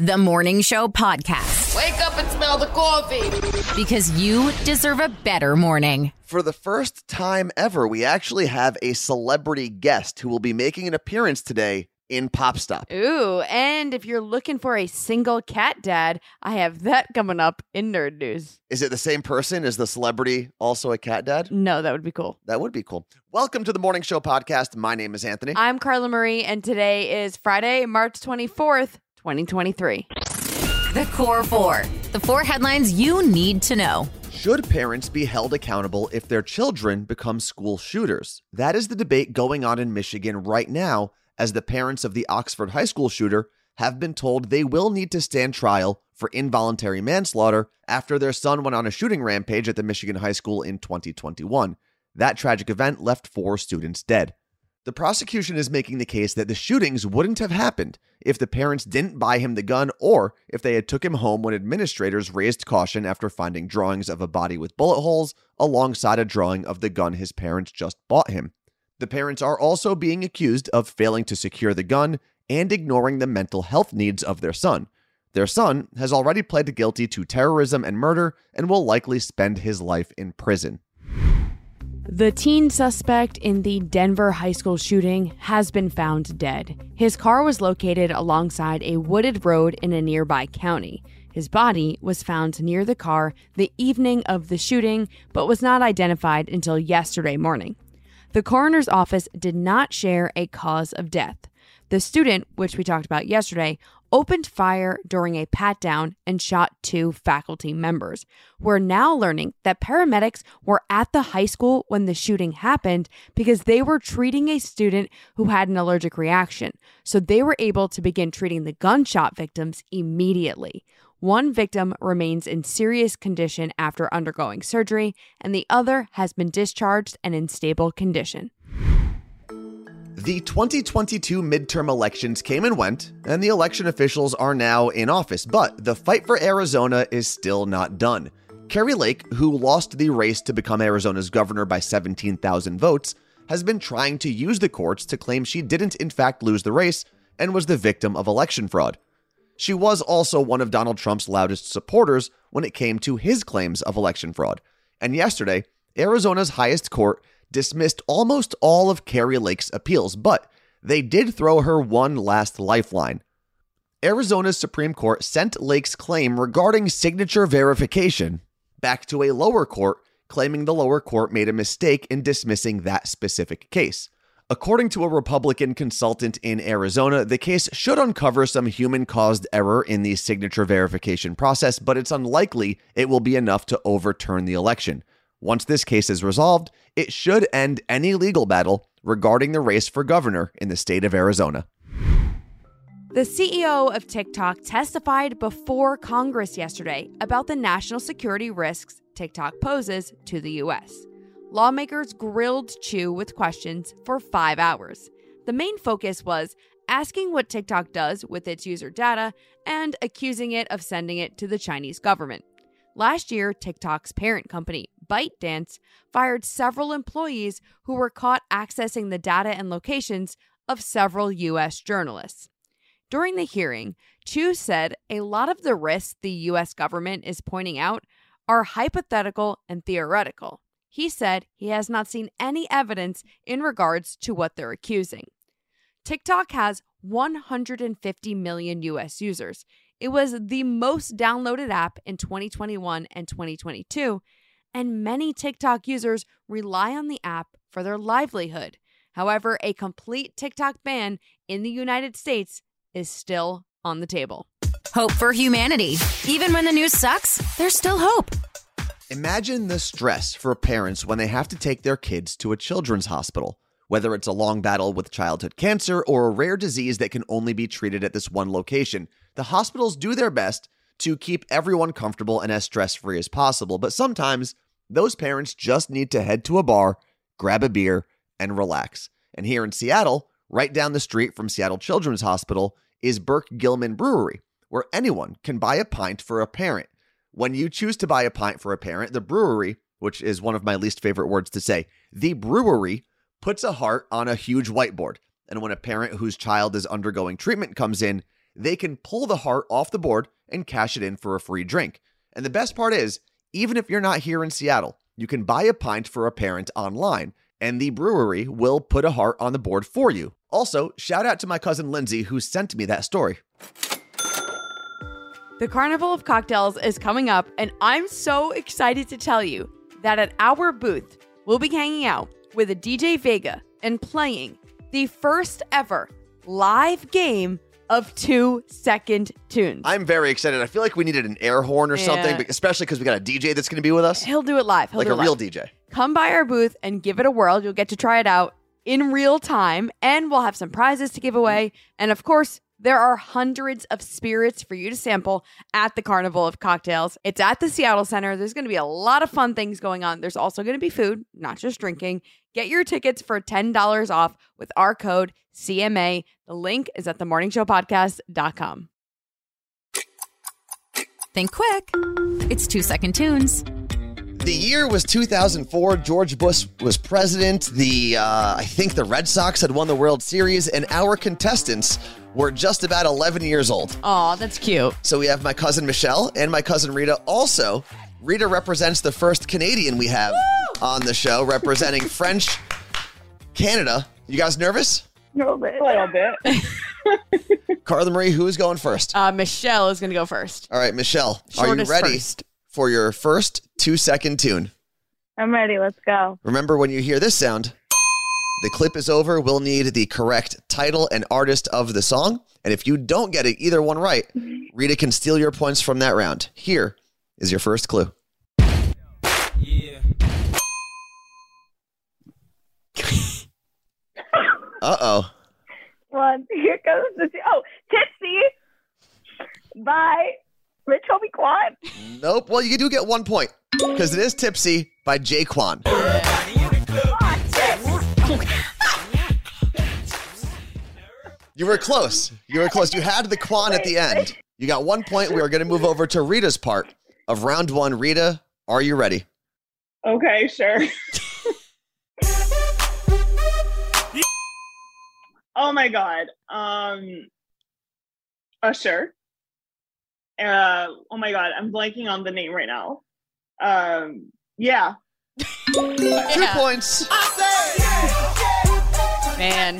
the Morning Show podcast. Wake up and smell the coffee. Because you deserve a better morning. For the first time ever, we actually have a celebrity guest who will be making an appearance today in Pop Stop. Ooh, and if you're looking for a single cat dad, I have that coming up in Nerd News. Is it the same person? Is the celebrity also a cat dad? No, that would be cool. That would be cool. Welcome to the Morning Show podcast. My name is Anthony. I'm Carla Marie, and today is Friday, March 24th, 2023. The Core Four. The four headlines you need to know. Should parents be held accountable if their children become school shooters? That is the debate going on in Michigan right now as the parents of the Oxford High School shooter have been told they will need to stand trial for involuntary manslaughter after their son went on a shooting rampage at the Michigan High School in 2021. That tragic event left four students dead. The prosecution is making the case that the shootings wouldn't have happened if the parents didn't buy him the gun or if they had took him home when administrators raised caution after finding drawings of a body with bullet holes alongside a drawing of the gun his parents just bought him. The parents are also being accused of failing to secure the gun and ignoring the mental health needs of their son. Their son has already pled guilty to terrorism and murder and will likely spend his life in prison. The teen suspect in the Denver high school shooting has been found dead. His car was located alongside a wooded road in a nearby county. His body was found near the car the evening of the shooting, but was not identified until yesterday morning. The coroner's office did not share a cause of death. The student, which we talked about yesterday, opened fire during a pat down and shot two faculty members. We're now learning that paramedics were at the high school when the shooting happened because they were treating a student who had an allergic reaction. So they were able to begin treating the gunshot victims immediately. One victim remains in serious condition after undergoing surgery, and the other has been discharged and in stable condition. The 2022 midterm elections came and went, and the election officials are now in office, but the fight for Arizona is still not done. Kari Lake, who lost the race to become Arizona's governor by 17,000 votes, has been trying to use the courts to claim she didn't in fact lose the race and was the victim of election fraud. She was also one of Donald Trump's loudest supporters when it came to his claims of election fraud. And yesterday, Arizona's highest court dismissed almost all of Kari Lake's appeals, but they did throw her one last lifeline. Arizona's Supreme Court sent Lake's claim regarding signature verification back to a lower court, claiming the lower court made a mistake in dismissing that specific case. According to a Republican consultant in Arizona, the case should uncover some human caused error in the signature verification process, but it's unlikely it will be enough to overturn the election. Once this case is resolved, it should end any legal battle regarding the race for governor in the state of Arizona. The CEO of TikTok testified before Congress yesterday about the national security risks TikTok poses to the U.S. Lawmakers grilled Chew with questions for five hours. The main focus was asking what TikTok does with its user data and accusing it of sending it to the Chinese government. Last year, TikTok's parent company, ByteDance, fired several employees who were caught accessing the data and locations of several U.S. journalists. During the hearing, Chew said a lot of the risks the U.S. government is pointing out are hypothetical and theoretical. He said he has not seen any evidence in regards to what they're accusing. TikTok has 150 million US users. It was the most downloaded app in 2021 and 2022, and many TikTok users rely on the app for their livelihood. However, a complete TikTok ban in the United States is still on the table. Hope for humanity. Even when the news sucks, there's still hope. Imagine the stress for parents when they have to take their kids to a children's hospital, whether it's a long battle with childhood cancer or a rare disease that can only be treated at this one location. The hospitals do their best to keep everyone comfortable and as stress free as possible, but sometimes those parents just need to head to a bar, grab a beer, and relax. And here in Seattle, right down the street from Seattle Children's Hospital, is Burke Gilman Brewery, where anyone can buy a pint for a parent. When you choose to buy a pint for a parent, the brewery, which is one of my least favorite words to say, the brewery puts a heart on a huge whiteboard. And when a parent whose child is undergoing treatment comes in, they can pull the heart off the board and cash it in for a free drink. And the best part is, even if you're not here in Seattle, you can buy a pint for a parent online, and the brewery will put a heart on the board for you. Also, shout out to my cousin Lindsay who sent me that story. The Carnival of Cocktails is coming up, and I'm so excited to tell you that at our booth, we'll be hanging out with a DJ Vega and playing the first ever live game of two second tunes. I'm very excited. I feel like we needed an air horn or Yeah. something, but especially because we got a DJ that's going to be with us, He'll do it live. He'll like a real live. DJ. Come by our booth and give it a whirl. You'll get to try it out in real time, and we'll have some prizes to give away. And of course, there are hundreds of spirits for you to sample at the Carnival of Cocktails. It's at the Seattle Center. There's going to be a lot of fun things going on. There's also going to be food, not just drinking. Get your tickets for $10 off with our code CMA. The link is at themorningshowpodcast.com. Think quick. It's two second tunes. The year was 2004. George Bush was president. The uh, I think the Red Sox had won the World Series, and our contestants were just about 11 years old. Aw, that's cute. So we have my cousin Michelle and my cousin Rita. Also, Rita represents the first Canadian we have on the show, representing French Canada. You guys nervous? A little bit. A little bit. Carla Marie, who is going first? Uh, Michelle is going to go first. All right, Michelle, are you ready first. for your first two second tune? I'm ready. Let's go. Remember, when you hear this sound, the clip is over. We'll need the correct title and artist of the song. And if you don't get it, either one right, Rita can steal your points from that round. Here is your first clue. Yeah. Uh oh. One. Here goes the. Oh, Tipsy by Rich Homie Quan. Nope. Well, you do get one point because it is Tipsy by J-Kwon. You were close. You were close. You had the Quan at the end. You got one point. We are going to move over to Rita's part of round one. Rita, are you ready? Okay, sure. oh my god. Um Usher. Uh oh my god, I'm blanking on the name right now. Um yeah. Two points. Man.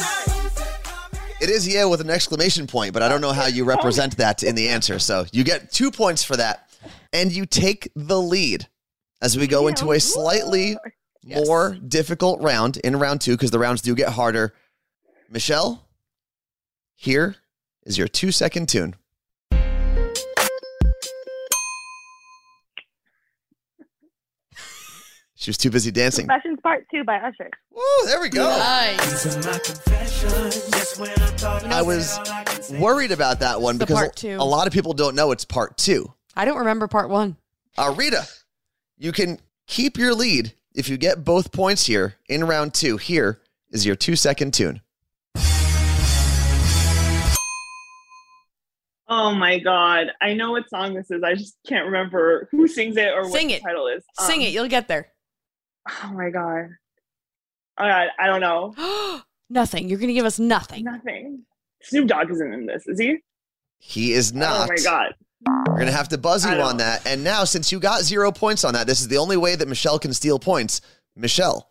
It is yeah with an exclamation point, but I don't know how you represent that in the answer. So you get two points for that, and you take the lead as we go into a slightly Yes. more difficult round in round two because the rounds do get harder. Michelle, here is your two second tune. She was too busy dancing. Confessions Part 2 by Usher. Woo, there we go. Nice. I was worried about that one The because part two. a lot of people don't know it's part two. I don't remember part one. Uh, Rita, you can keep your lead if you get both points here in round two. Here is your two second tune. Oh my god. I know what song this is. I just can't remember who sings it or what Sing the it. title is. Sing Um, it. You'll get there. Oh my god. Oh god, I don't know. nothing. You're going to give us nothing. Nothing. Snoop Dogg isn't in this, is he? He is not. Oh my god. We're going to have to buzz you I don't- on that. And now, since you got zero points on that, this is the only way that Michelle can steal points. Michelle,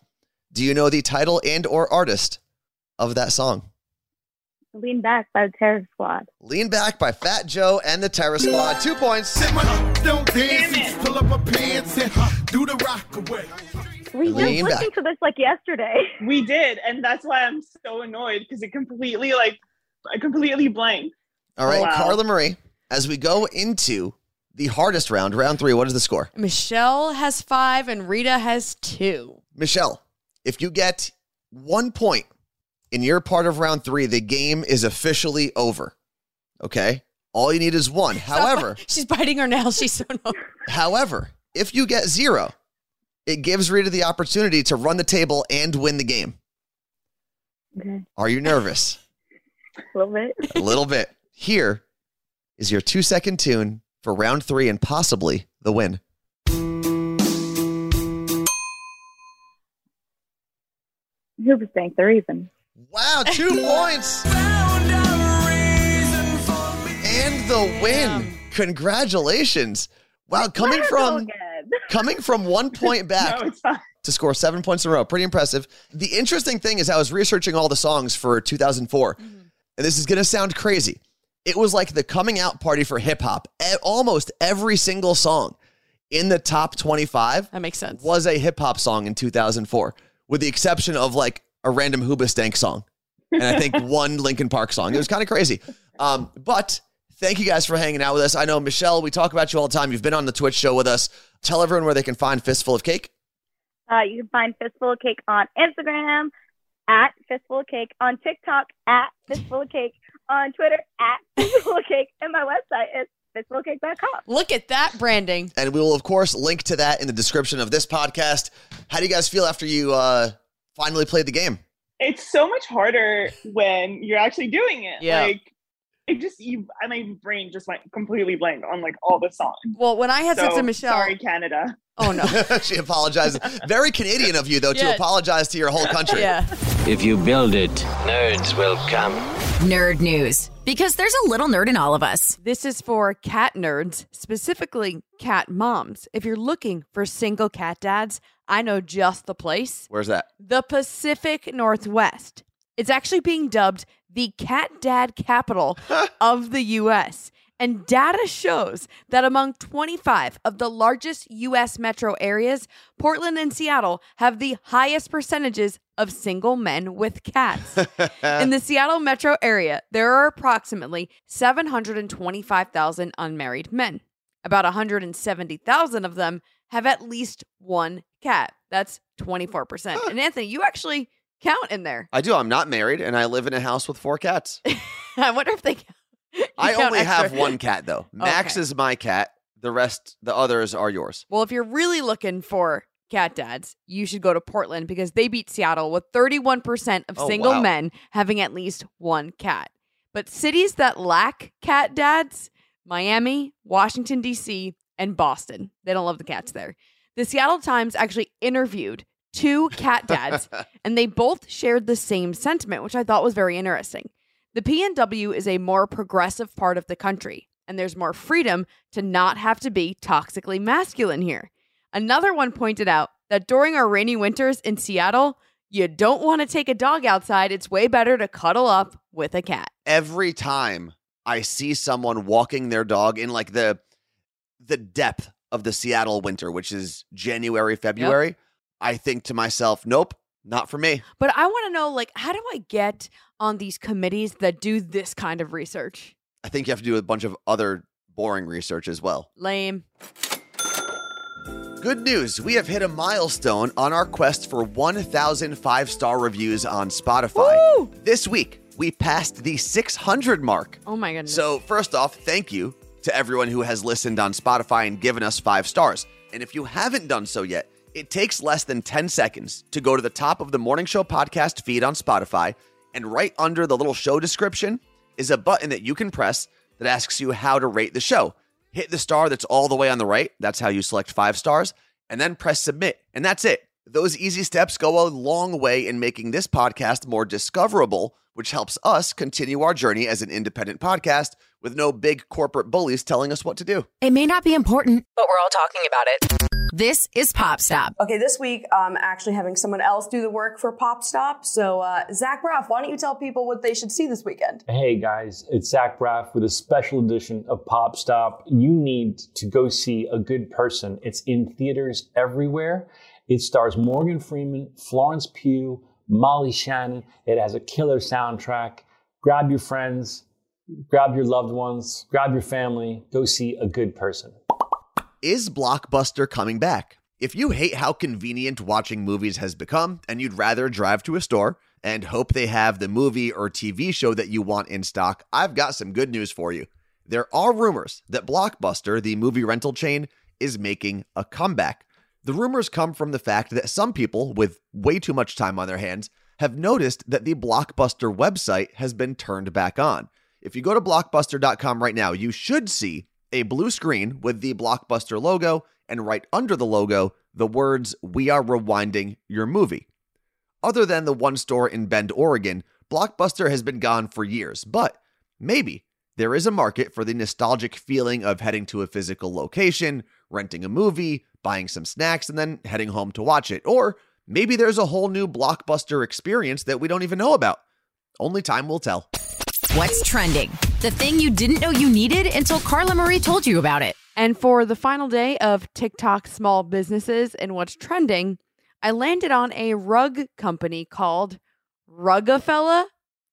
do you know the title and or artist of that song? Lean Back by the Terror Squad. Lean Back by Fat Joe and the Terror Squad. Two points. Don't dance, pull up my pants and do the rock away. We Lean just Back. listened to this like yesterday. We did, and that's why I'm so annoyed because it completely like I completely blanked. All right, oh, Wow. Carla Marie, as we go into the hardest round, round three, what is the score? Michelle has five and Rita has two. Michelle, if you get one point in your part of round three, the game is officially over. Okay? All you need is one. However, She's biting her nails. She's so no. however, if you get zero, it gives Rita the opportunity to run the table and win the game. Okay. Are you nervous? A little bit. A little bit. Here is your two second tune for round three and possibly the win. Hoobastank, the reason. Wow, two points. And the win. Congratulations. Wow, coming from all from good. coming from one point back No, it's fine. to score seven points in a row. Pretty impressive. The interesting thing is, I was researching all the songs for 2004, and this is going to sound crazy. It was like the coming out party for hip hop. Almost every single song in the top 25 That makes sense. was a hip hop song in 2004, with the exception of like a random Hoobastank song. And I think one Linkin Park song. It was kind of crazy. Um, but thank you guys for hanging out with us. I know, Michelle, we talk about you all the time. You've been on the Twitch show with us. Tell everyone where they can find Fistful of Cake. Uh, you can find Fistful of Cake on Instagram at Fistful of Cake, on TikTok at Fistful of Cake, on Twitter at Fistful of Cake, and my website is fistfulofcake.com. Look at that branding. And we will, of course, link to that in the description of this podcast. How do you guys feel after you uh, finally played the game? It's so much harder when you're actually doing it. Yeah. Like it just you my brain just went completely blank on like all the songs. Well, when I had sex So, with Michelle. Sorry, Canada. Oh no. she apologized. Very Canadian of you, though, to apologize to your whole country. yeah. If you build it, nerds will come. Nerd news. Because there's a little nerd in all of us. This is for cat nerds, specifically cat moms. If you're looking for single cat dads, I know just the place. Where's that? The Pacific Northwest. It's actually being dubbed the cat dad capital of the US. And data shows that among 25 of the largest US metro areas, Portland and Seattle have the highest percentages of single men with cats. In the Seattle metro area, there are approximately 725,000 unmarried men. About 170,000 of them have at least one cat. That's 24%. And Anthony, you actually count in there. I do. I'm not married, and I live in a house with four cats. I wonder if they I only have one cat, though. Max Okay. is my cat. The rest, the others, are yours. Well, if you're really looking for cat dads, you should go to Portland because they beat Seattle with 31% of Oh, single wow. men having at least one cat. But cities that lack cat dads, Miami, Washington, D.C., and Boston, they don't love the cats there. The Seattle Times actually interviewed two cat dads, and they both shared the same sentiment, which I thought was very interesting. The PNW is a more progressive part of the country, and there's more freedom to not have to be toxically masculine here. Another one pointed out that during our rainy winters in Seattle, you don't want to take a dog outside. It's way better to cuddle up with a cat. Every time I see someone walking their dog in like the the depth of the Seattle winter, which is January, February, I think to myself, nope, not for me. But I want to know, like, how do I get on these committees that do this kind of research? I think you have to do a bunch of other boring research as well. Lame. Good news, we have hit a milestone on our quest for 1,000 five star reviews on Spotify. Woo! This week, we passed the 600 mark. Oh my goodness. So, first off, thank you to everyone who has listened on Spotify and given us five stars. And if you haven't done so yet, it takes less than 10 seconds to go to the top of the Morning Show podcast feed on Spotify, and right under the little show description is a button that you can press that asks you how to rate the show. Hit the star that's all the way on the right. That's how you select five stars. And then press submit. And that's it. Those easy steps go a long way in making this podcast more discoverable, which helps us continue our journey as an independent podcast with no big corporate bullies telling us what to do. It may not be important, but we're all talking about it. This is Pop Stop. Okay, this week I'm actually having someone else do the work for Pop Stop. So, uh, Zach Braff, why don't you tell people what they should see this weekend? Hey guys, it's Zach Braff with a special edition of Pop Stop. You need to go see A Good Person. It's in theaters everywhere. It stars Morgan Freeman, Florence Pugh, Molly Shannon. It has a killer soundtrack. Grab your friends, grab your loved ones, grab your family. Go see A Good Person. Is Blockbuster coming back? If you hate how convenient watching movies has become and you'd rather drive to a store and hope they have the movie or TV show that you want in stock, I've got some good news for you. There are rumors that Blockbuster, the movie rental chain, is making a comeback. The rumors come from the fact that some people with way too much time on their hands have noticed that the Blockbuster website has been turned back on. If you go to blockbuster.com right now, you should see a blue screen with the Blockbuster logo, and right under the logo, the words, We are rewinding your movie. Other than the one store in Bend, Oregon, Blockbuster has been gone for years, but maybe There is a market for the nostalgic feeling of heading to a physical location, renting a movie, buying some snacks, and then heading home to watch it. Or maybe there's a whole new blockbuster experience that we don't even know about. Only time will tell. What's trending? The thing you didn't know you needed until Carla Marie told you about it. And for the final day of TikTok small businesses and what's trending, I landed on a rug company called Rugafella,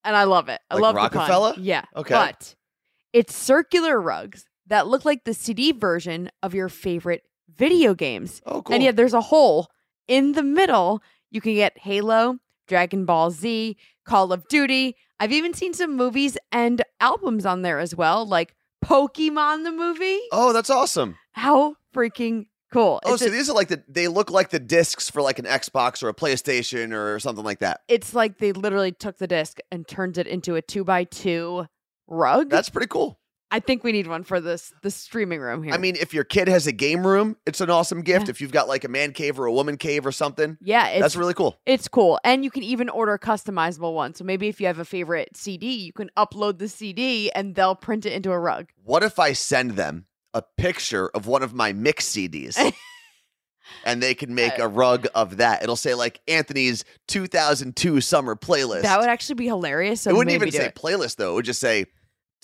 and I love it. I Like love the pun. Yeah. Okay. But it's circular rugs that look like the CD version of your favorite video games. Oh, cool. And yet there's a hole in the middle. You can get Halo, Dragon Ball Z, Call of Duty. I've even seen some movies and albums on there as well, like Pokemon the movie. oh, that's awesome. How freaking cool. Oh, It's so a- these are like the they look like the discs for like an Xbox or a PlayStation or something like that. it's like they literally took the disc and turned it into a two by two rug. That's pretty cool. I think we need one for this the streaming room here. I mean, if your kid has a game room, it's an awesome gift. Yeah. If you've got like a man cave or a woman cave or something, yeah, it's that's really cool. it's cool, and you can even order a customizable ones. So maybe if you have a favorite CD, you can upload the CD and they'll print it into a rug. What if I send them a picture of one of my mix CDs? and they can make uh, a rug of that. It'll say like Anthony's 2002 summer playlist. That would actually be hilarious. So it wouldn't even say it. playlist though. It would just say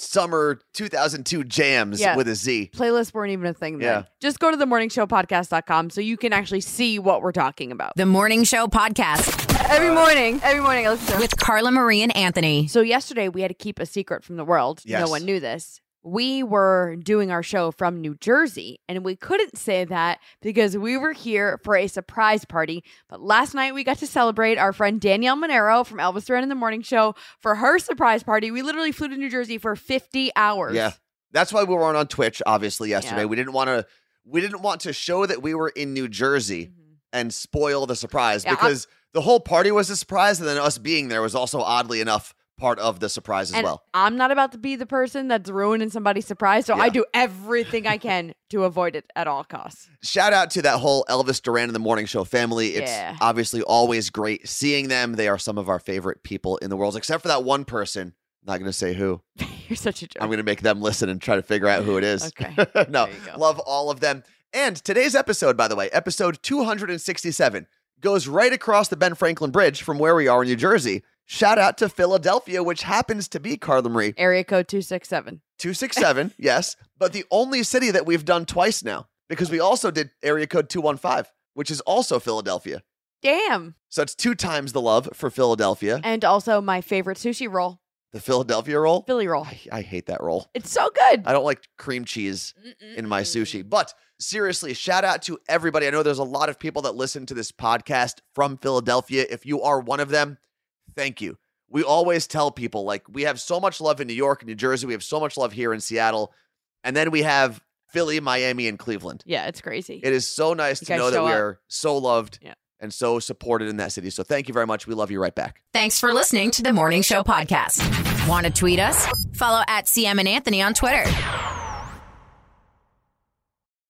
summer 2002 jams Yeah. with a Z. Playlists weren't even a thing then. Yeah. Just go to the morningshowpodcast.com so you can actually see what we're talking about. The Morning Show Podcast Every morning, every morning I listen to with Carla Marie and Anthony. So yesterday we had to keep a secret from the world. Yes. No one knew this. We were doing our show from New Jersey, and we couldn't say that because we were here for a surprise party. But last night we got to celebrate our friend Danielle Monaro from Elvis Duran in the Morning Show for her surprise party. We literally flew to New Jersey for 50 hours. Yeah. That's why we weren't on Twitch obviously yesterday. Yeah. We didn't want to we didn't want to show that we were in New Jersey Mhm. and spoil the surprise Yeah, I'm- because the whole party was a surprise and then us being there was also oddly enough part of the surprise as And well. I'm not about to be the person that's ruining somebody's surprise, so Yeah. I do everything I can to avoid it at all costs. Shout out to that whole Elvis Duran in the Morning Show family. It's Yeah. obviously always great seeing them. They are some of our favorite people in the world, except for that one person. Not going to say who. You're such a jerk. I'm going to make them listen and try to figure out who it is. Okay. no, There you go. love all of them. And today's episode, by the way, episode 267, goes right across the Ben Franklin Bridge from where we are in New Jersey. Shout out to Philadelphia, which happens to be Carla Marie Area code 267. 267, yes, but the only city that we've done twice now because we also did area code 215, which is also Philadelphia. Damn. So it's two times the love for Philadelphia. And also my favorite sushi roll, The Philadelphia roll. Philly roll. I, I hate that roll. It's so good. I don't like cream cheese in my sushi. But seriously, shout out to everybody. I know there's a lot of people that listen to this podcast from Philadelphia. If you are one of them, thank you. We always tell people like we have so much love in New York and New Jersey. We have so much love here in Seattle. And then we have Philly, Miami, and Cleveland. Yeah, it's crazy. It is so nice You to know that we up. are so loved Yeah. and so supported in that city. So thank you very much. We love you right back. Thanks for listening to the Morning Show Podcast. Want to tweet us? Follow at CM and Anthony on Twitter.